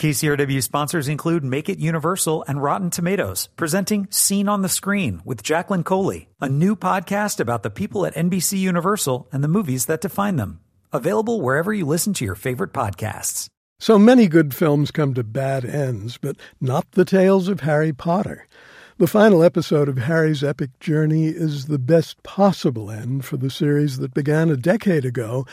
KCRW sponsors include Make It Universal and Rotten Tomatoes, presenting Scene on the Screen with Jacqueline Coley, a new podcast about the people at NBC Universal and the movies that define them. Available wherever you listen to your favorite podcasts. So many good films come to bad ends, but not the tales of Harry Potter. The final episode of Harry's epic journey is the best possible end for the series that began a decade ago,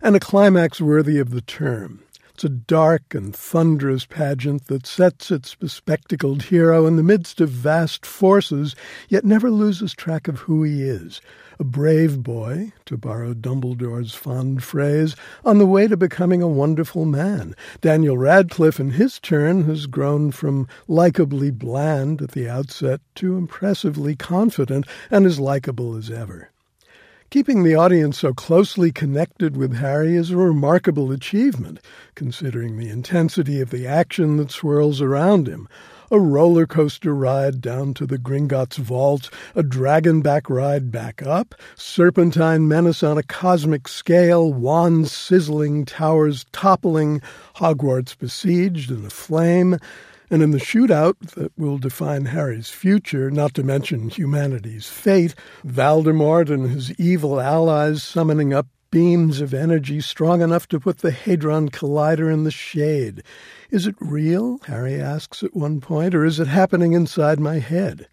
and a climax worthy of the term. It's a dark and thunderous pageant that sets its bespectacled hero in the midst of vast forces, yet never loses track of who he is. A brave boy, to borrow Dumbledore's fond phrase, on the way to becoming a wonderful man. Daniel Radcliffe, in his turn, has grown from likably bland at the outset to impressively confident and as likable as ever. Keeping the audience so closely connected with Harry is a remarkable achievement, considering the intensity of the action that swirls around him. A roller coaster ride down to the Gringotts vault, a dragonback ride back up, serpentine menace on a cosmic scale, wands sizzling, towers toppling, Hogwarts besieged and aflame, and in the shootout that will define Harry's future, not to mention humanity's fate, Voldemort and his evil allies summoning up beams of energy strong enough to put the Hadron Collider in the shade. Is it real? Harry asks at one point, or is it happening inside my head?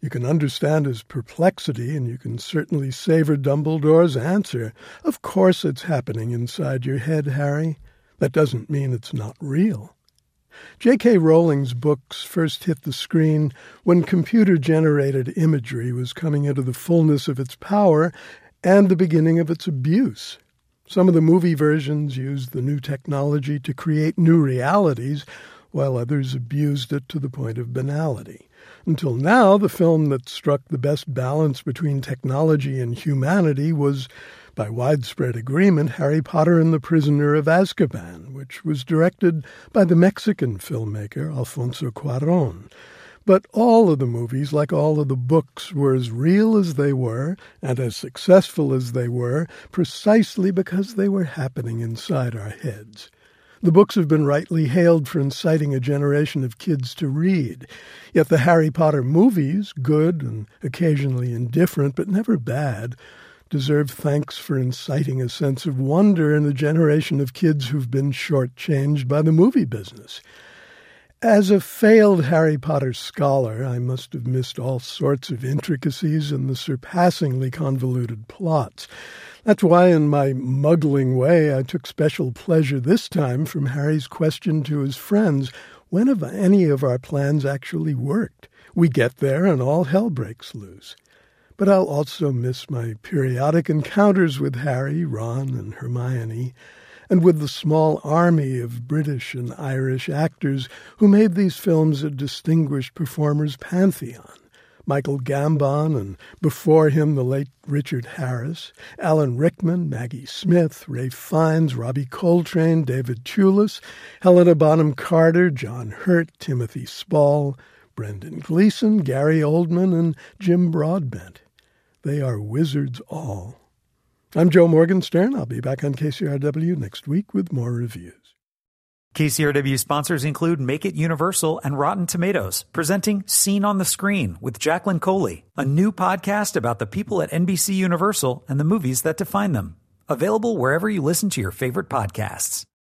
You can understand his perplexity, and you can certainly savor Dumbledore's answer. Of course it's happening inside your head, Harry. That doesn't mean it's not real. J.K. Rowling's books first hit the screen when computer generated imagery was coming into the fullness of its power and the beginning of its abuse. Some of the movie versions used the new technology to create new realities, while others abused it to the point of banality. Until now, the film that struck the best balance between technology and humanity was by widespread agreement, Harry Potter and the Prisoner of Azkaban, which was directed by the Mexican filmmaker Alfonso Cuaron. But all of the movies, like all of the books, were as real as they were and as successful as they were precisely because they were happening inside our heads. The books have been rightly hailed for inciting a generation of kids to read. Yet the Harry Potter movies, good and occasionally indifferent, but never bad, deserve thanks for inciting a sense of wonder in a generation of kids who've been shortchanged by the movie business. As a failed Harry Potter scholar, I must have missed all sorts of intricacies and the surpassingly convoluted plots. That's why, in my muggling way, I took special pleasure this time from Harry's question to his friends when have any of our plans actually worked? We get there and all hell breaks loose. But I'll also miss my periodic encounters with Harry, Ron, and Hermione, and with the small army of British and Irish actors who made these films a distinguished performers' pantheon. Michael Gambon, and before him the late Richard Harris, Alan Rickman, Maggie Smith, Ralph Fiennes, Robbie Coltrane, David Thewlis, Helena Bonham Carter, John Hurt, Timothy Spall, Brendan Gleeson, Gary Oldman, and Jim Broadbent. They are wizards all. I'm Joe Morgenstern. I'll be back on KCRW next week with more reviews. KCRW sponsors include Make It Universal and Rotten Tomatoes, presenting Scene on the Screen with Jacqueline Coley, a new podcast about the people at NBC Universal and the movies that define them. Available wherever you listen to your favorite podcasts.